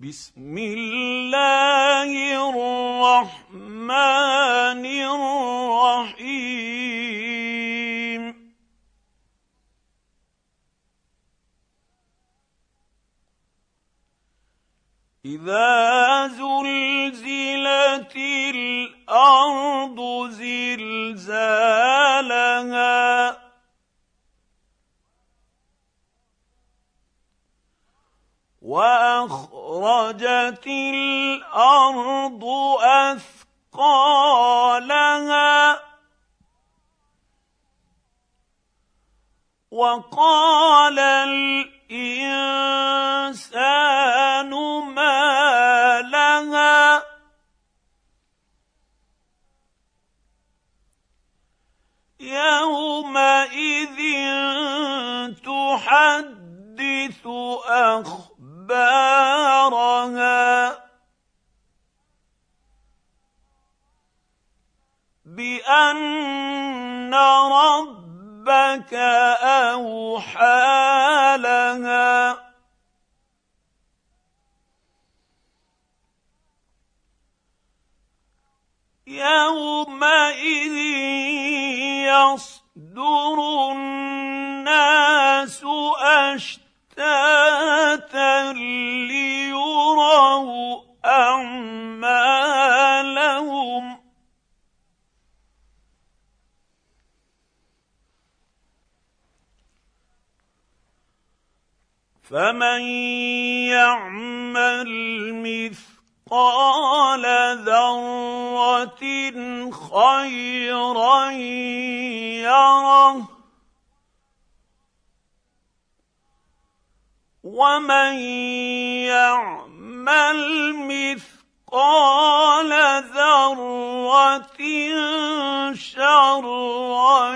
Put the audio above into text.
بسم الله الرحمن الرحيم. إذا زلزلت الأرض زلزالها واخرجت الأرض أثقالها وقال الإنسان ما لها يومئذ تحدث اخبارها اخبارها بأن ربك أوحى لها. يومئذ يصدر الناس اشتاقا فتاة ليروا أعمالهم فمن يعمل مثقال ذره خيرا يره ومن يعمل مثقال ذره شرا